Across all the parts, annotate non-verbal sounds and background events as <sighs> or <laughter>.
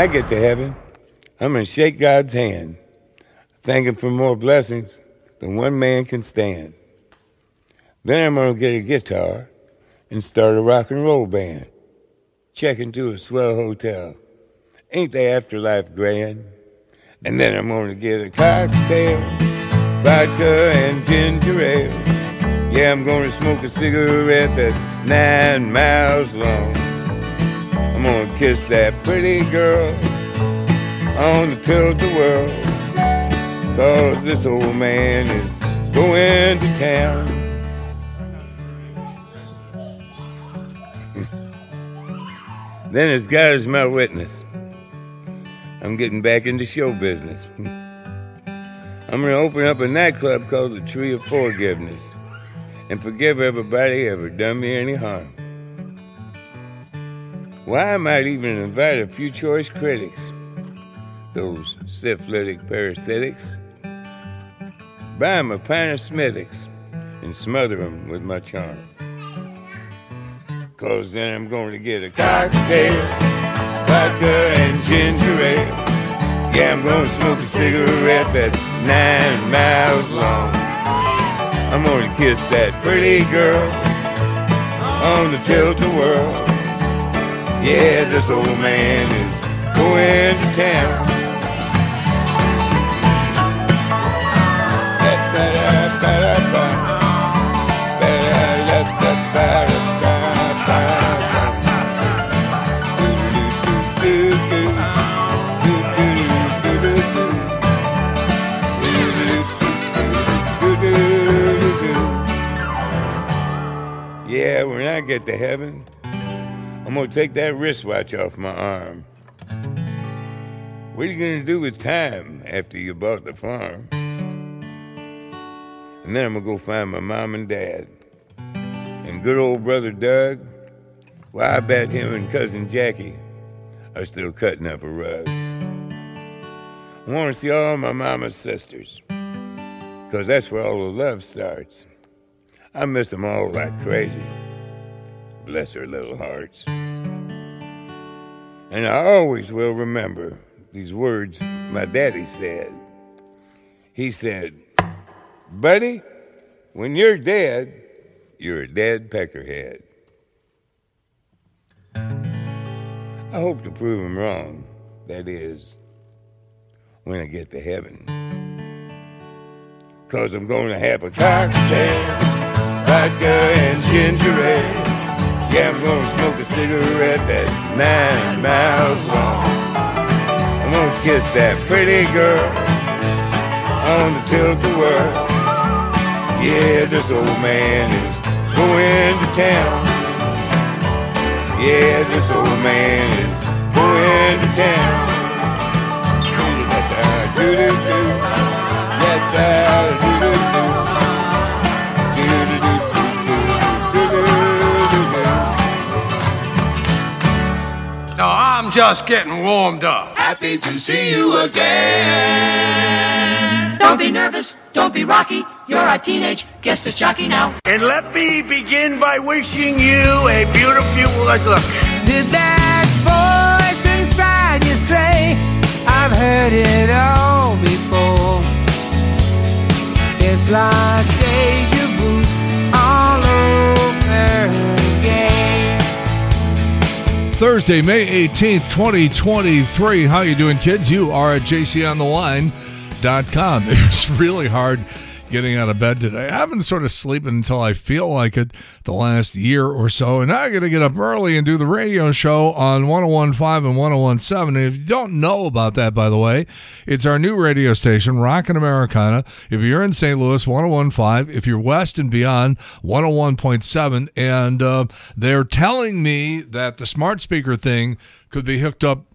I get to heaven, I'm going to shake God's hand, thank Him for more blessings than one man can stand. Then I'm going to get a guitar and start a rock and roll band. Check into a swell hotel. Ain't the afterlife grand? And then I'm going to get a cocktail, vodka and ginger ale. Yeah, I'm going to smoke a cigarette that's nine miles long. I'm gonna kiss that pretty girl on the tilt-a-whirl. Cause this old man is going to town. <laughs> then as God is my witness, I'm getting back into show business. <laughs> I'm gonna open up a nightclub called the Tree of Forgiveness and forgive everybody ever done me any harm. Why I might even invite a few choice critics, those syphilitic parasitics, buy 'em a pint of Smithwick's and with my charm. Cause then I'm going to get a cocktail, vodka and ginger ale. Yeah, I'm going to smoke a cigarette that's nine miles long. I'm going to kiss that pretty girl on the tilt-a-whirl. Yeah, this old man is going to town. Yeah, when I get to heaven, I'm gonna take that wristwatch off my arm. What are you gonna do with time after you bought the farm? And then I'm gonna go find my mom and dad. And good old brother Doug, well, I bet him and cousin Jackie are still cutting up a rug. I wanna see all my mama's sisters, cause that's where all the love starts. I miss them all like crazy. Bless her little hearts. And I always will remember these words my daddy said. He said, Buddy, when you're dead, you're a dead peckerhead. I hope to prove him wrong. That is, when I get to heaven. Cause I'm gonna have a cocktail, vodka and ginger ale. Yeah, I'm gonna smoke a cigarette that's nine miles long. I'm gonna kiss that pretty girl on the tilt-a-whirl. Yeah, this old man is going to town. Yeah, this old man is going to town. Do-do-do. Let No, I'm just getting warmed up. Happy to see you again. Don't be nervous, don't be rocky. You're a teenage guest as jockey now. And let me begin by wishing you a beautiful look. Did that voice inside you say, I've heard it all before? It's like deja Thursday, May 18th, 2023. How you doing, kids? You are at jcontheweb.com. <laughs> It's really hard getting out of bed today. I've been sort of sleeping until I feel like it the last year or so, and I got to get up early and do the radio show on 1015 and 1017. And if you don't know about that, by the way, it's our new radio station, Rockin' Americana. If you're in St. Louis, 1015. If you're west and beyond, 101.7. And uh, they're telling me that the smart speaker thing could be hooked up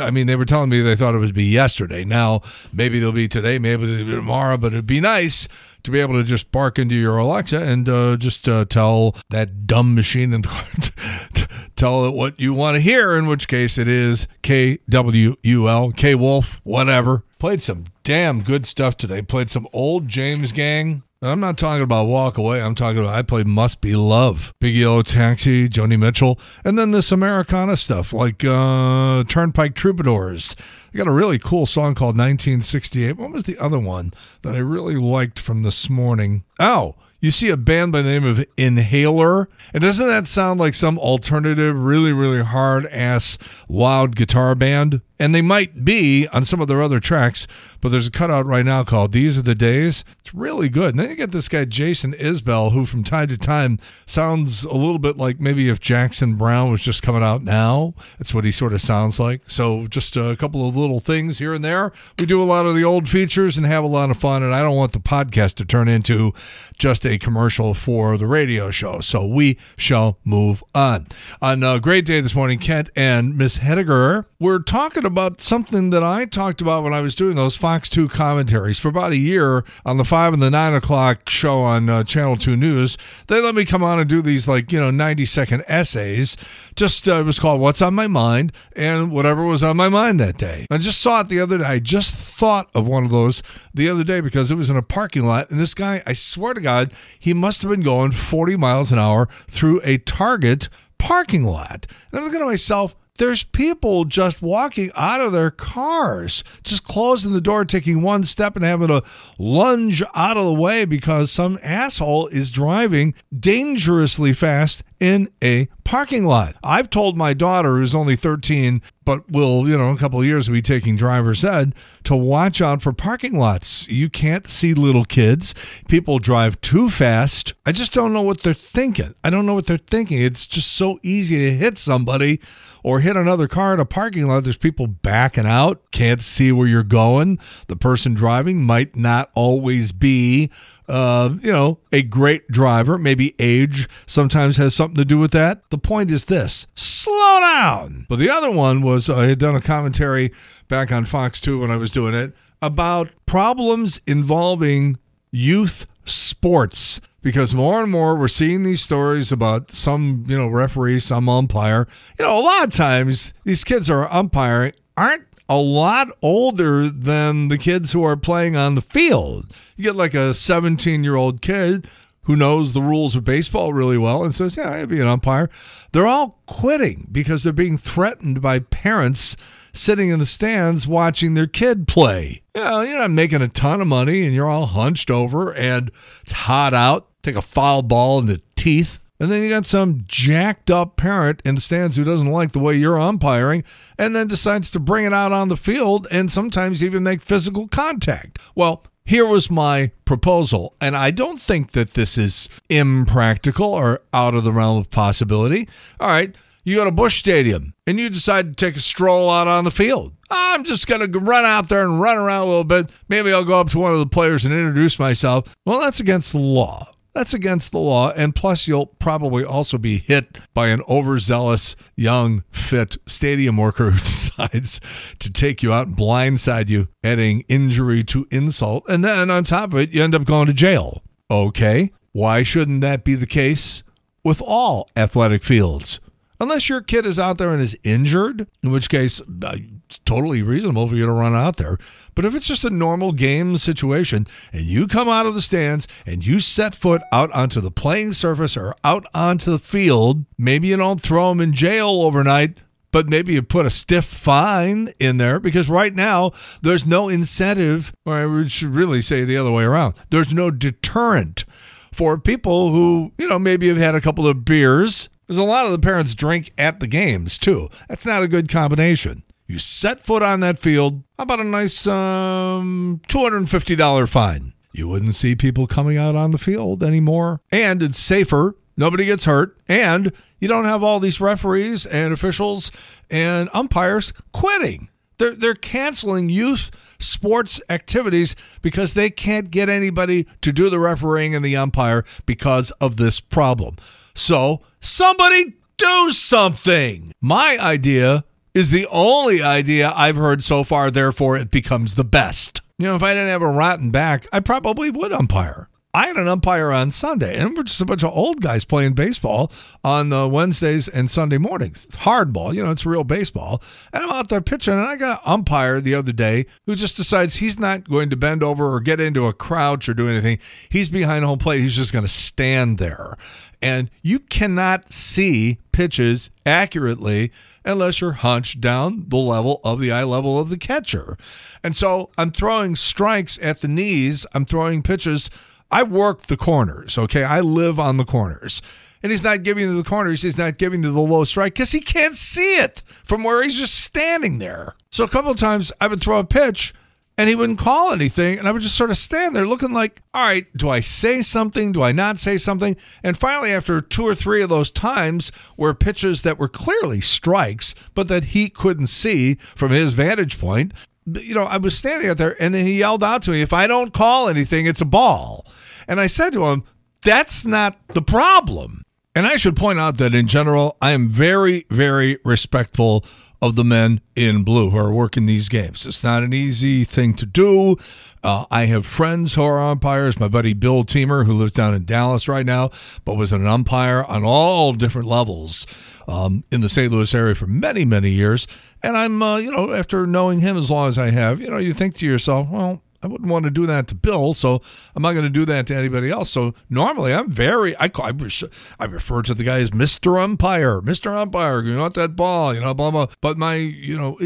I mean, they were telling me they thought it would be yesterday. Now, maybe they'll be today, maybe they'll be tomorrow, but it'd be nice to be able to just bark into your Alexa and uh, just uh, tell that dumb machine and <laughs> tell it what you want to hear, in which case it is KWUL, K Wolf, whatever. Played some damn good stuff today. Played some old James Gang. And I'm not talking about Walk Away. I'm talking about I played Must Be Love, Big Yellow Taxi, Joni Mitchell, and then this Americana stuff like uh, Turnpike Troubadours. I got a really cool song called 1968. What was the other one that I really liked from this morning? Oh, you see a band by the name of Inhaler, and doesn't that sound like some alternative, really, really hard ass, loud guitar band? And they might be on some of their other tracks, but there's a cutout right now called These Are the Days. It's really good. And then you get this guy, Jason Isbell, who from time to time sounds a little bit like maybe if Jackson Browne was just coming out now. That's what he sort of sounds like. So just a couple of little things here and there. We do a lot of the old features and have a lot of fun. And I don't want the podcast to turn into just a commercial for the radio show. So we shall move on. On a great day this morning, Kent and Miss Hediger, we're talking about something that I talked about when I was doing those Fox 2 commentaries for about a year on the 5 and the 9 o'clock show on uh, Channel 2 News. They let me come on and do these, like, you know, 90 second essays. Just, uh, it was called What's on My Mind and whatever was on my mind that day. I just saw it the other day. I just thought of one of those the other day because it was in a parking lot. And this guy, I swear to God, he must have been going 40 miles an hour through a Target parking lot. And I'm thinking to myself, there's people just walking out of their cars, just closing the door, taking one step, and having to lunge out of the way because some asshole is driving dangerously fast in a parking lot. I've told my daughter, who's only 13, but will, you know, in a couple of years be taking driver's ed, to watch out for parking lots. You can't see little kids. People drive too fast. I just don't know what they're thinking. I don't know what they're thinking. It's just so easy to hit somebody or hit another car in a parking lot. There's people backing out, can't see where you're going. The person driving might not always be uh, you know, a great driver. Maybe age sometimes has something to do with that. The point is this slow down. But the other one was I had done a commentary back on Fox 2 when I was doing it about problems involving youth sports because more and more we're seeing these stories about some, you know, referee, some umpire. You know, a lot of times these kids are umpiring aren't a lot older than the kids who are playing on the field. You get like a 17 year old kid who knows the rules of baseball really well and says, Yeah, I'd be an umpire. They're all quitting because they're being threatened by parents sitting in the stands watching their kid play. You know, you're not making a ton of money and you're all hunched over and it's hot out. Take a foul ball in the teeth. And then you got some jacked up parent in the stands who doesn't like the way you're umpiring and then decides to bring it out on the field and sometimes even make physical contact. Well, here was my proposal, and I don't think that this is impractical or out of the realm of possibility. All right, you go to Busch Stadium and you decide to take a stroll out on the field. I'm just going to run out there and run around a little bit. Maybe I'll go up to one of the players and introduce myself. Well, that's against the law. That's against the law. And plus, you'll probably also be hit by an overzealous, young, fit stadium worker who <laughs> decides to take you out and blindside you, adding injury to insult. And then on top of it, you end up going to jail. Okay. Why shouldn't that be the case with all athletic fields? Unless your kid is out there and is injured, in which case uh, totally reasonable for you to run out there. But if it's just a normal game situation and you come out of the stands and you set foot out onto the playing surface or out onto the field, maybe you don't throw them in jail overnight, but maybe you put a stiff fine in there because right now there's no incentive, or I should really say the other way around. There's no deterrent for people who, you know, maybe have had a couple of beers because a lot of the parents drink at the games too. That's not a good combination. You set foot on that field, how about a nice um, $250 fine? You wouldn't see people coming out on the field anymore. And it's safer. Nobody gets hurt. And you don't have all these referees and officials and umpires quitting. They're, they're canceling youth sports activities because they can't get anybody to do the refereeing and the umpire because of this problem. So somebody do something. My idea is the only idea I've heard so far, therefore, it becomes the best. You know, if I didn't have a rotten back, I probably would umpire. I had an umpire on Sunday, and we're just a bunch of old guys playing baseball on the Wednesdays and Sunday mornings. Hardball, you know, it's real baseball. And I'm out there pitching, and I got an umpire the other day who just decides he's not going to bend over or get into a crouch or do anything. He's behind home plate. He's just going to stand there. And you cannot see pitches accurately unless you're hunched down the level of the eye level of the catcher. And so I'm throwing strikes at the knees. I'm throwing pitches I work the corners, okay? I live on the corners. And he's not giving to the corners, he's not giving to the low strike because he can't see it from where he's just standing there. So a couple times I would throw a pitch and he wouldn't call anything. And I would just sort of stand there looking like, all right, do I say something? Do I not say something? And finally, after two or three of those times where pitches that were clearly strikes, but that he couldn't see from his vantage point, you know, I was standing out there and then he yelled out to me, if I don't call anything, it's a ball. And I said to him, that's not the problem. And I should point out that in general, I am very, very respectful of the men in blue who are working these games. It's not an easy thing to do. Uh, I have friends who are umpires. My buddy Bill Teamer, who lives down in Dallas right now, but was an umpire on all different levels um, in the St. Louis area for many, many years. And I'm, uh, you know, after knowing him as long as I have, you know, you think to yourself, well, I wouldn't want to do that to Bill, so I'm not going to do that to anybody else. So normally, I'm very I call, I refer to the guy as Mister Umpire, Mister Umpire. You want that ball, you know, blah blah. But my, you know,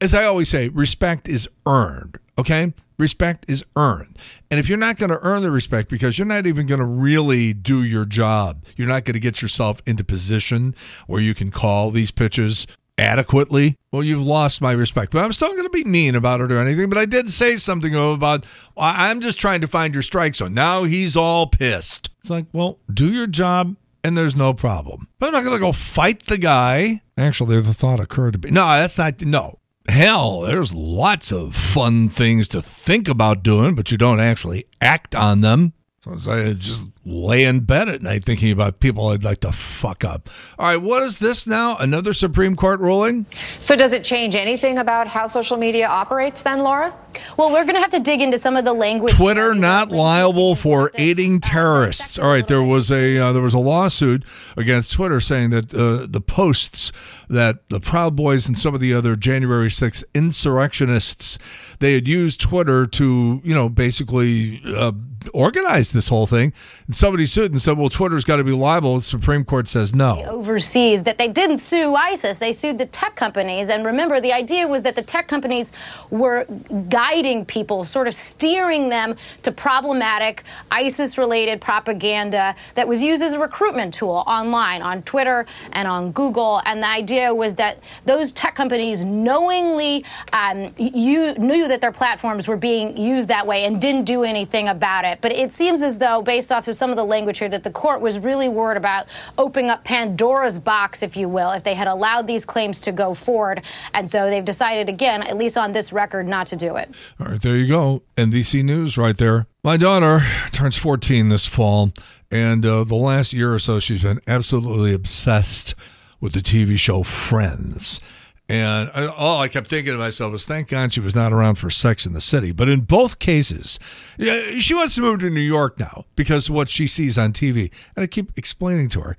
as I always say, respect is earned. Okay, respect is earned, and if you're not going to earn the respect because you're not even going to really do your job, you're not going to get yourself into position where you can call these pitches adequately, well, you've lost my respect. But I'm still going to be mean about it or anything. But I did say something about, I'm just trying to find your strike zone. Now he's all pissed. It's like, well, do your job and there's no problem. But I'm not going to go fight the guy. Actually, the thought occurred to me. No, that's not, no. Hell, there's lots of fun things to think about doing, but you don't actually act on them. So I say just lay in bed at night thinking about people I'd like to fuck up. All right, what is this now? Another Supreme Court ruling? So, does it change anything about how social media operates then, Laura? Well, we're going to have to dig into some of the language. Twitter not liable for aiding terrorists. All right, there was a uh, there was a lawsuit against Twitter saying that uh, the posts that the Proud Boys and some of the other January 6th insurrectionists they had used Twitter to you know basically uh, organize this whole thing somebody sued and said, well, Twitter's got to be liable. Supreme Court says no. Overseas, that they didn't sue ISIS, they sued the tech companies. And remember, the idea was that the tech companies were guiding people, sort of steering them to problematic ISIS related propaganda that was used as a recruitment tool online, on Twitter and on Google. And the idea was that those tech companies knowingly um, you knew that their platforms were being used that way and didn't do anything about it. But it seems as though, based off of some of the language here that the court was really worried about opening up Pandora's box, if you will, if they had allowed these claims to go forward. And so they've decided, again, at least on this record, not to do it. All right, there you go. NBC News right there. My daughter turns 14 this fall, and uh, the last year or so, she's been absolutely obsessed with the TV show Friends. And all I kept thinking to myself was, thank God she was not around for Sex in the City. But in both cases, she wants to move to New York now because of what she sees on TV. And I keep explaining to her,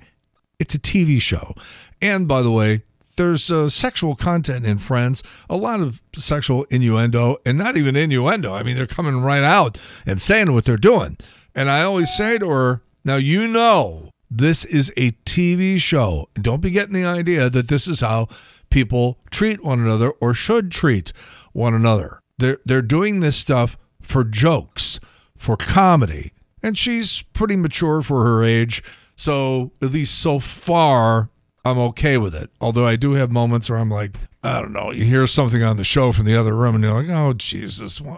it's a TV show. And by the way, there's uh, sexual content in Friends, a lot of sexual innuendo, and not even innuendo. I mean, they're coming right out and saying what they're doing. And I always say to her, now you know this is a TV show. Don't be getting the idea that this is how people treat one another or should treat one another. They're, they're doing this stuff for jokes, for comedy. And she's pretty mature for her age. So, at least so far, I'm okay with it. Although I do have moments where I'm like, I don't know, you hear something on the show from the other room and you're like, oh, Jesus. <sighs>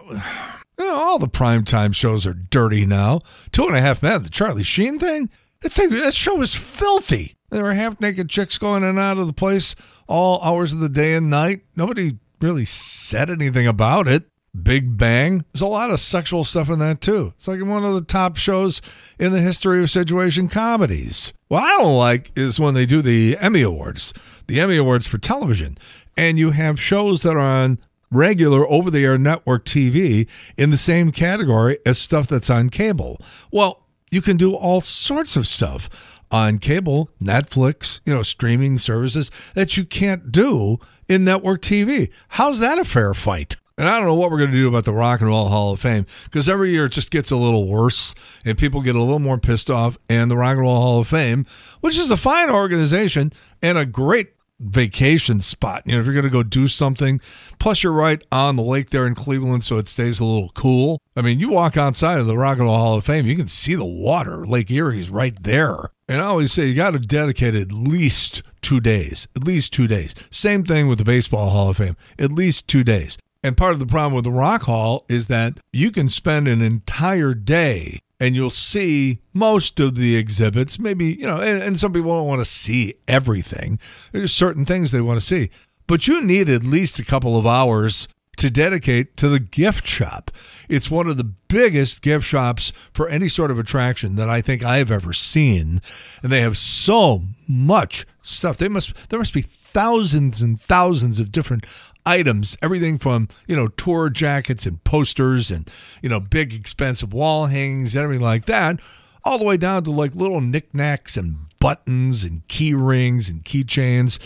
You know, all the primetime shows are dirty now. Two and a Half Men, the Charlie Sheen thing, that thing, that show was filthy. There were half naked chicks going in and out of the place all hours of the day and night. Nobody really said anything about it. Big Bang. There's a lot of sexual stuff in that too. It's like one of the top shows in the history of situation comedies. What I don't like is when they do the Emmy Awards, the Emmy Awards for television, and you have shows that are on regular over the air network TV in the same category as stuff that's on cable. Well, you can do all sorts of stuff on cable, Netflix, you know, streaming services that you can't do in network TV. How's that a fair fight? And I don't know what we're going to do about the Rock and Roll Hall of Fame because every year it just gets a little worse and people get a little more pissed off. And the Rock and Roll Hall of Fame, which is a fine organization and a great vacation spot. You know, if you're going to go do something, plus you're right on the lake there in Cleveland, so it stays a little cool. I mean, you walk outside of the Rock and Roll Hall of Fame, you can see the water. Lake Erie's right there. And I always say you got to dedicate at least two days, at least two days. Same thing with the Baseball Hall of Fame, at least two days. And part of the problem with the Rock Hall is that you can spend an entire day and you'll see most of the exhibits. Maybe, you know, and, and some people don't want to see everything. There's certain things they want to see. But you need at least a couple of hours to dedicate to the gift shop. It's one of the biggest gift shops for any sort of attraction that I think I've ever seen. And they have so much stuff. They must there must be thousands and thousands of different items, everything from, you know, tour jackets and posters and, you know, big expensive wall hangings and everything like that, all the way down to like little knickknacks and buttons and key rings and keychains.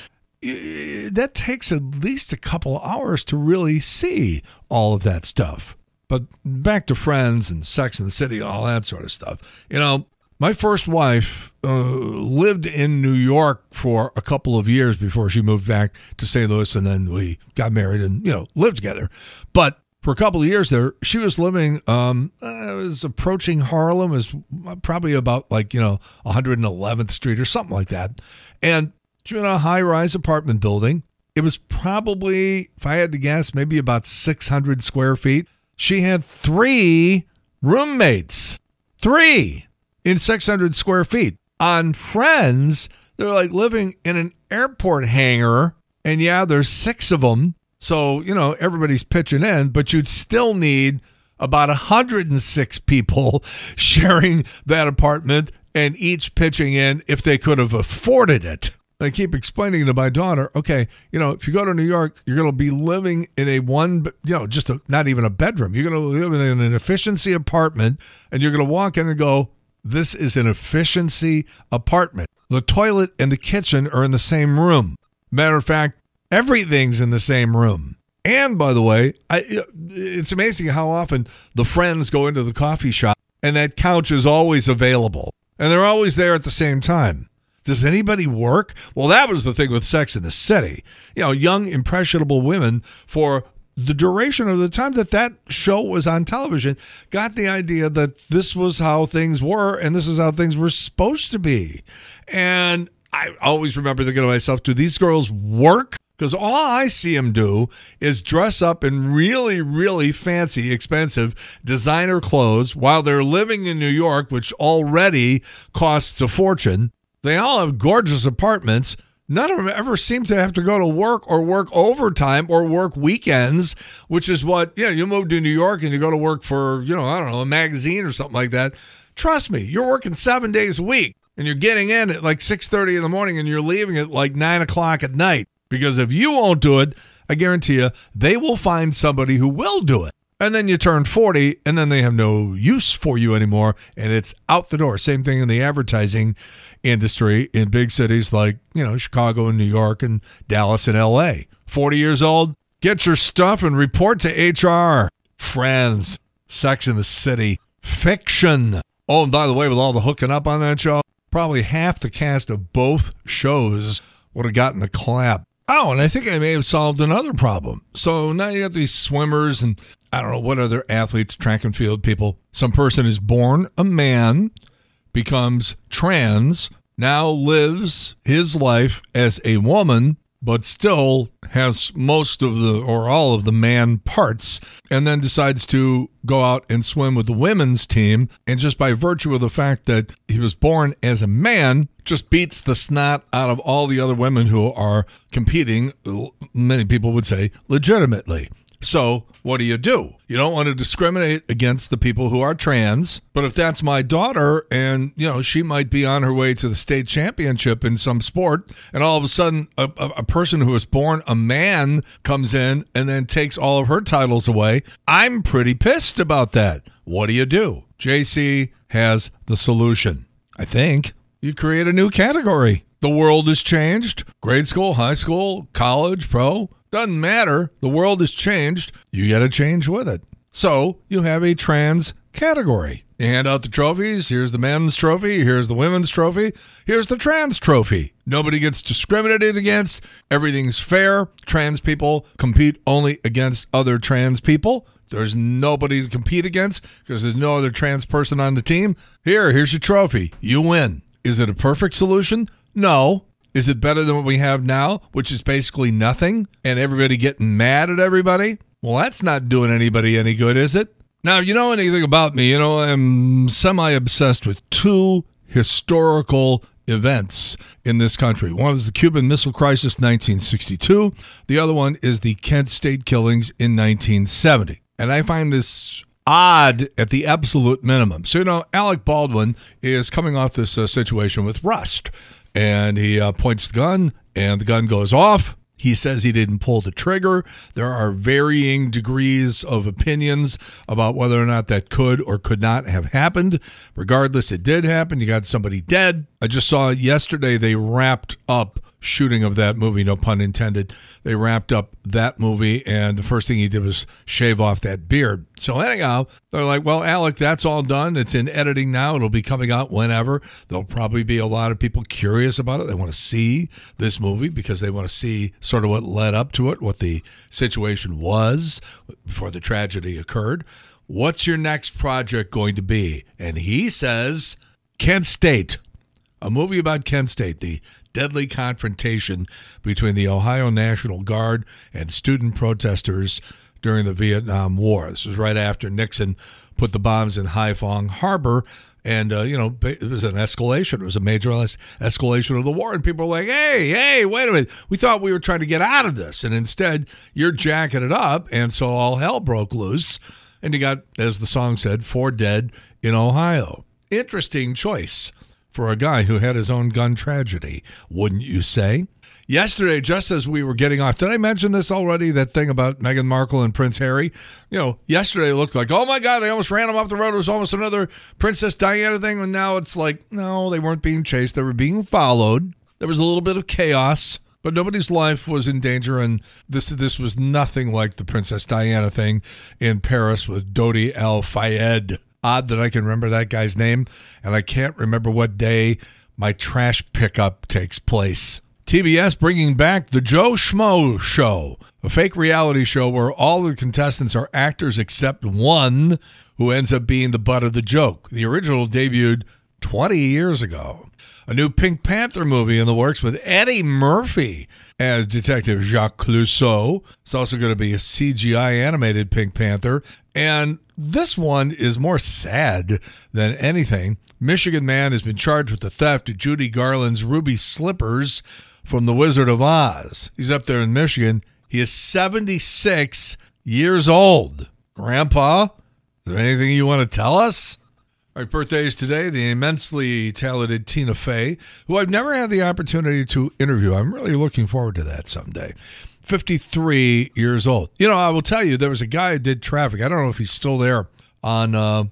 That takes at least a couple hours to really see all of that stuff. But back to friends and Sex and the City, all that sort of stuff. You know, my first wife uh, lived in New York for a couple of years before she moved back to St. Louis, and then we got married and you know lived together. But for a couple of years there, she was living. Um, uh, was approaching Harlem, is probably about like you know 111th Street or something like that, and she was in a high-rise apartment building. It was probably, if I had to guess, maybe about 600 square feet. She had three roommates. Three in 600 square feet. On Friends, they're like living in an airport hangar, and yeah, there's six of them. So, you know, everybody's pitching in, but you'd still need about 106 people <laughs> sharing that apartment and each pitching in if they could have afforded it. I keep explaining to my daughter, okay, you know, if you go to New York, you're going to be living in a one, you know, just a, not even a bedroom. You're going to live in an efficiency apartment and you're going to walk in and go, this is an efficiency apartment. The toilet and the kitchen are in the same room. Matter of fact, everything's in the same room. And by the way, I, it's amazing how often the friends go into the coffee shop and that couch is always available and they're always there at the same time. Does anybody work? Well, that was the thing with Sex in the City. You know, young, impressionable women for the duration of the time that that show was on television got the idea that this was how things were and this is how things were supposed to be. And I always remember thinking to myself, do these girls work? Because all I see them do is dress up in really, really fancy, expensive designer clothes while they're living in New York, which already costs a fortune. They all have gorgeous apartments none of them ever seem to have to go to work or work overtime or work weekends, which is what, you know, you move to New York and you go to work for, you know, I don't know, a magazine or something like that. Trust me, you're working seven days a week and you're getting in at like 6.30 in the morning and you're leaving at like 9 o'clock at night. Because if you won't do it, I guarantee you, they will find somebody who will do it. And then you turn 40 and then they have no use for you anymore and it's out the door. Same thing in the advertising industry in big cities like, you know, Chicago and New York and Dallas and LA. 40 years old, get your stuff and report to HR. Friends, Sex in the City, fiction. Oh, and by the way, with all the hooking up on that show, probably half the cast of both shows would have gotten the clap. Oh, and I think I may have solved another problem. So now you got these swimmers and I don't know what other athletes, track and field people. Some person is born a man becomes trans, now lives his life as a woman, but still has most of the or all of the man parts, and then decides to go out and swim with the women's team. And just by virtue of the fact that he was born as a man, just beats the snot out of all the other women who are competing, many people would say legitimately. So, what do you do? You don't want to discriminate against the people who are trans, but if that's my daughter and, you know, she might be on her way to the state championship in some sport, and all of a sudden a, a, a person who was born a man comes in and then takes all of her titles away, I'm pretty pissed about that. What do you do? JC has the solution. I think you create a new category. The world has changed. Grade school, high school, college, pro, doesn't matter. The world has changed. You got to change with it. So you have a trans category. You hand out the trophies. Here's the men's trophy. Here's the women's trophy. Here's the trans trophy. Nobody gets discriminated against. Everything's fair. Trans people compete only against other trans people. There's nobody to compete against because there's no other trans person on the team. Here, here's your trophy. You win. Is it a perfect solution? No. Is it better than what we have now, which is basically nothing and everybody getting mad at everybody? Well, that's not doing anybody any good, is it? Now, if you know anything about me, you know I'm semi obsessed with two historical events in this country. One is the Cuban Missile Crisis 1962, the other one is the Kent State killings in 1970. And I find this odd at the absolute minimum. So, you know, Alec Baldwin is coming off this uh, situation with Rust, and he uh, points the gun, and the gun goes off. He says he didn't pull the trigger. There are varying degrees of opinions about whether or not that could or could not have happened. Regardless, it did happen. You got somebody dead. I just saw yesterday they wrapped up shooting of that movie, no pun intended. They wrapped up that movie, and the first thing he did was shave off that beard. So, anyhow, they're like, well, Alec, that's all done. It's in editing now. It'll be coming out whenever. There'll probably be a lot of people curious about it. They want to see this movie because they want to see sort of what led up to it, what the situation was before the tragedy occurred. What's your next project going to be? And he says, Kent State a movie about Kent State, the deadly confrontation between the Ohio National Guard and student protesters during the Vietnam War. This was right after Nixon put the bombs in Haiphong Harbor. And, uh, you know, it was an escalation. It was a major es- escalation of the war. And people were like, hey, hey, wait a minute. We thought we were trying to get out of this. And instead, you're jacking it up. And so all hell broke loose. And you got, as the song said, four dead in Ohio. Interesting choice for a guy who had his own gun tragedy, wouldn't you say? Yesterday, just as we were getting off, did I mention this already? That thing about Meghan Markle and Prince Harry? You know, yesterday looked like, oh my God, they almost ran him off the road. It was almost another Princess Diana thing. And now it's like, no, they weren't being chased. They were being followed. There was a little bit of chaos, but nobody's life was in danger. And this, this was nothing like the Princess Diana thing in Paris with Dodi Al Fayed odd that I can remember that guy's name, and I can't remember what day my trash pickup takes place. TBS bringing back the Joe Schmo Show, a fake reality show where all the contestants are actors except one who ends up being the butt of the joke. The original debuted 20 years ago. A new Pink Panther movie in the works with Eddie Murphy as Detective Jacques Clouseau. It's also going to be a CGI animated Pink Panther. And this one is more sad than anything. Michigan man has been charged with the theft of Judy Garland's ruby slippers from The Wizard of Oz. He's up there in Michigan. He is 76 years old. Grandpa, is there anything you want to tell us? All right, birthdays today. The immensely talented Tina Fey, who I've never had the opportunity to interview. I'm really looking forward to that someday. 53 years old. You know, I will tell you, there was a guy who did traffic. I don't know if he's still there on uh,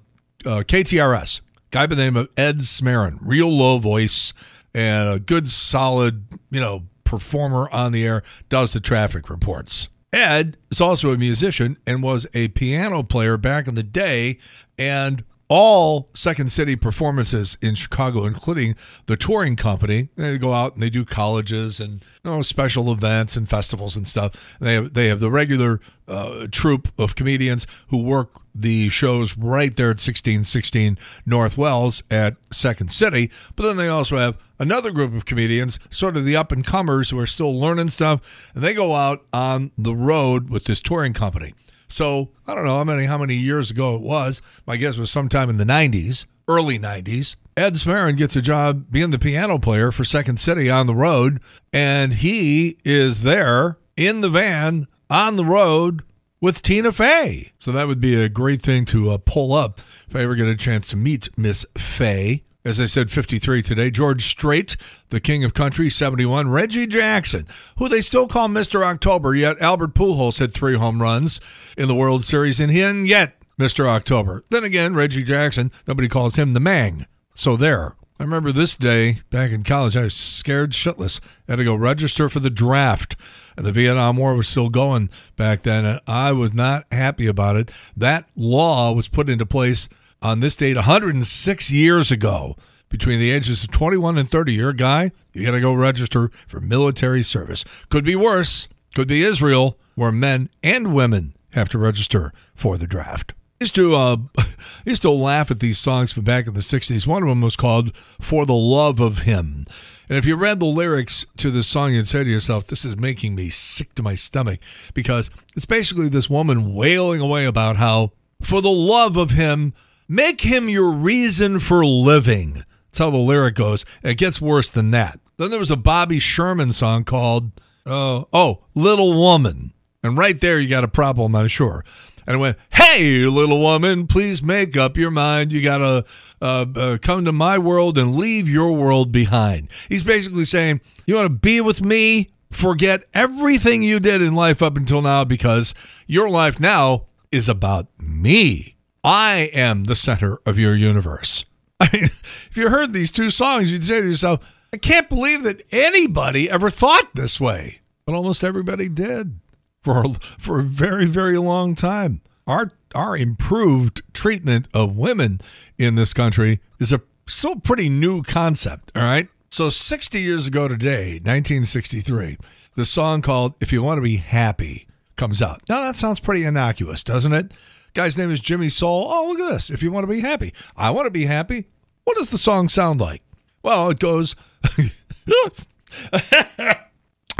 uh, KTRS. Guy by the name of Ed Smarin, real low voice and a good, solid, you know, performer on the air, does the traffic reports. Ed is also a musician and was a piano player back in the day and all Second City performances in Chicago, including the touring company. They go out and they do colleges and you know, special events and festivals and stuff. They have they have the regular uh, troupe of comedians who work the shows right there at 1616 North Wells at Second City. But then they also have another group of comedians, sort of the up and comers who are still learning stuff, and they go out on the road with this touring company. So I don't know how many how many years ago it was. My guess was sometime in the 90s, early 90s. Ed Smarin gets a job being the piano player for Second City on the road, and he is there in the van on the road with Tina Fey. So that would be a great thing to uh, pull up if I ever get a chance to meet Miss Fey. As I said, 53 today. George Strait, the king of country, 71. Reggie Jackson, who they still call Mr. October, yet Albert Pujols had three home runs in the World Series, and he didn't get Mr. October. Then again, Reggie Jackson, nobody calls him the Mang. So there. I remember this day back in college, I was scared shitless. I had to go register for the draft. And the Vietnam War was still going back then, and I was not happy about it. That law was put into place on this date 106 years ago. Between the ages of 21 and 30, you're a guy, you got to go register for military service. Could be worse. Could be Israel, where men and women have to register for the draft. I used to uh, <laughs> I used to laugh at these songs from back in the 60s. One of them was called For the Love of Him. And if you read the lyrics to this song, you'd say to yourself, This is making me sick to my stomach because it's basically this woman wailing away about how, for the love of him, make him your reason for living. That's how the lyric goes. It gets worse than that. Then there was a Bobby Sherman song called, uh, Oh, Little Woman. And right there, you got a problem, I'm sure. And it went, Hey, little woman, please make up your mind. You got to uh, uh, come to my world and leave your world behind. He's basically saying, You want to be with me? Forget everything you did in life up until now because your life now is about me. I am the center of your universe. <laughs> I mean, if you heard these two songs, you'd say to yourself, I can't believe that anybody ever thought this way. But almost everybody did for for a very very long time. Our our improved treatment of women in this country is a still pretty new concept. All right. So 60 years ago today, 1963, the song called "If You Want to Be Happy" comes out. Now that sounds pretty innocuous, doesn't it? Guy's name is Jimmy Soul. Oh, look at this. If you want to be happy, I want to be happy. What does the song sound like? Well, it goes. <laughs>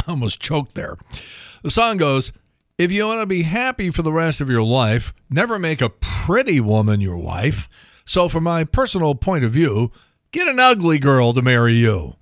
almost choked there. The song goes, If you want to be happy for the rest of your life, never make a pretty woman your wife. So, from my personal point of view, get an ugly girl to marry you.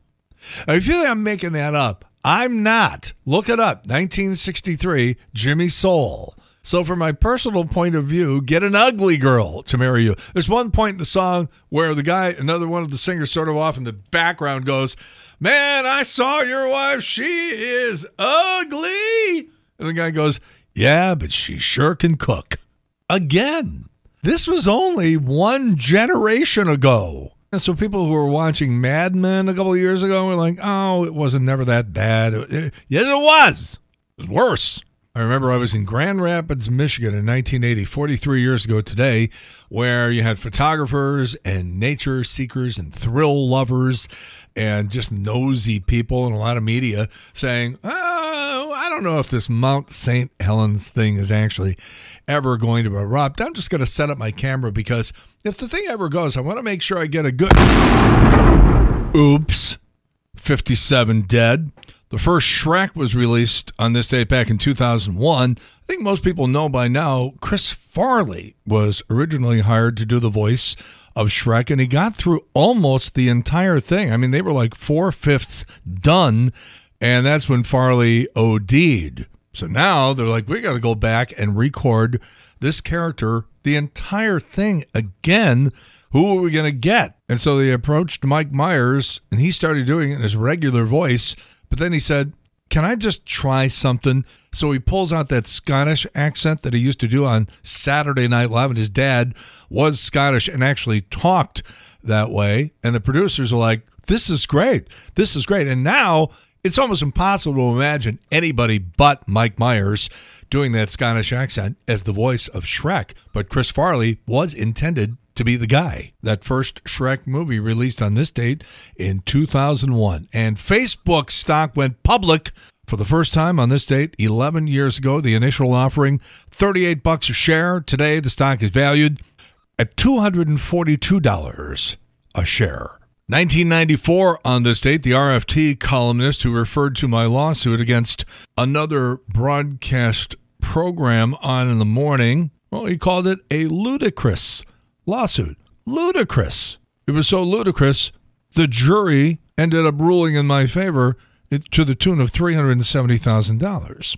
If you think I'm making that up, I'm not. Look it up 1963, Jimmy Soul. So, from my personal point of view, get an ugly girl to marry you. There's one point in the song where the guy, another one of the singers, sort of off in the background goes, Man, I saw your wife. She is ugly. And the guy goes, Yeah, but she sure can cook. Again, this was only one generation ago. And so people who were watching Mad Men a couple of years ago were like, oh, it wasn't never that bad. yes, it was. It was worse. I remember I was in Grand Rapids, Michigan in 1980, 43 years ago today, where you had photographers and nature seekers and thrill lovers and just nosy people and a lot of media saying, oh, I don't know if this Mount St. Helens thing is actually ever going to erupt. I'm just going to set up my camera because if the thing ever goes, I want to make sure I get a good. Oops. 57 dead. The first Shrek was released on this date back in 2001. I think most people know by now Chris Farley was originally hired to do the voice of Shrek, and he got through almost the entire thing. I mean, they were like four fifths done, and that's when Farley OD'd. So now they're like, we got to go back and record this character, the entire thing again. Who are we going to get? And so they approached Mike Myers, and he started doing it in his regular voice. But then he said, Can I just try something? So he pulls out that Scottish accent that he used to do on Saturday Night Live, and his dad was Scottish and actually talked that way. And the producers are like, This is great. This is great. And now it's almost impossible to imagine anybody but Mike Myers doing that Scottish accent as the voice of Shrek. But Chris Farley was intended to be the guy. That first Shrek movie released on this date in 2001. And Facebook stock went public for the first time on this date 11 years ago. The initial offering 38 bucks a share. Today the stock is valued at $242 a share. 1994 on this date, the RFT columnist who referred to my lawsuit against another broadcast program on in the morning, well, he called it a ludicrous lawsuit. Ludicrous. It was so ludicrous, the jury ended up ruling in my favor to the tune of $370,000.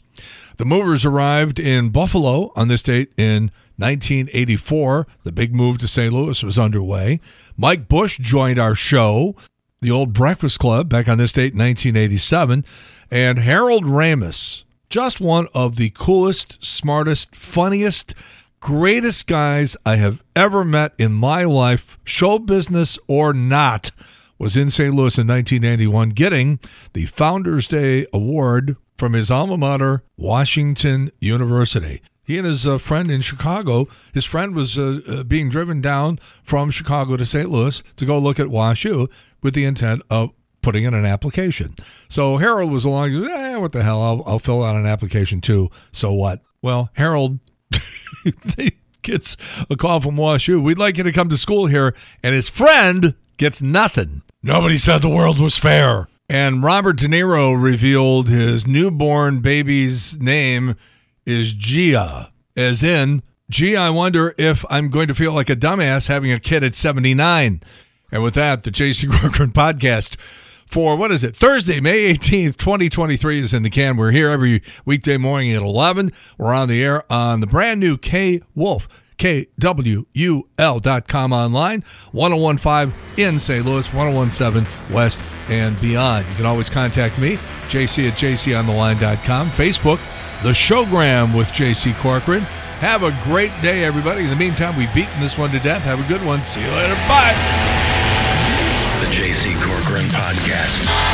The movers arrived in Buffalo on this date in 1984. The big move to St. Louis was underway. Mike Bush joined our show, the old Breakfast Club, back on this date in 1987. And Harold Ramis, just one of the coolest, smartest, funniest, greatest guys I have ever met in my life, show business or not, was in St. Louis in 1991, getting the Founders Day Award from his alma mater, Washington University. He and his uh, friend in Chicago, his friend was uh, uh, being driven down from Chicago to St. Louis to go look at WashU with the intent of putting in an application. So Harold was along, eh, what the hell, I'll, I'll fill out an application too. So what? Well, Harold <laughs> gets a call from WashU. We'd like you to come to school here. And his friend gets nothing. Nobody said the world was fair. And Robert De Niro revealed his newborn baby's name is Gia, as in, gee, I wonder if I'm going to feel like a dumbass having a kid at 79. And with that, the JC Corcoran <laughs> podcast for what is it? Thursday, May 18th, 2023 is in the can. We're here every weekday morning at 11. We're on the air on the brand new K Wolf KWUL.com online, 1015 in St. Louis, 1017 West and beyond. You can always contact me, JC at JCOnTheLine.com, Facebook, The Showgram with JC Corcoran. Have a great day, everybody. In the meantime, we've beaten this one to death. Have a good one. See you later. Bye. The JC Corcoran Podcast.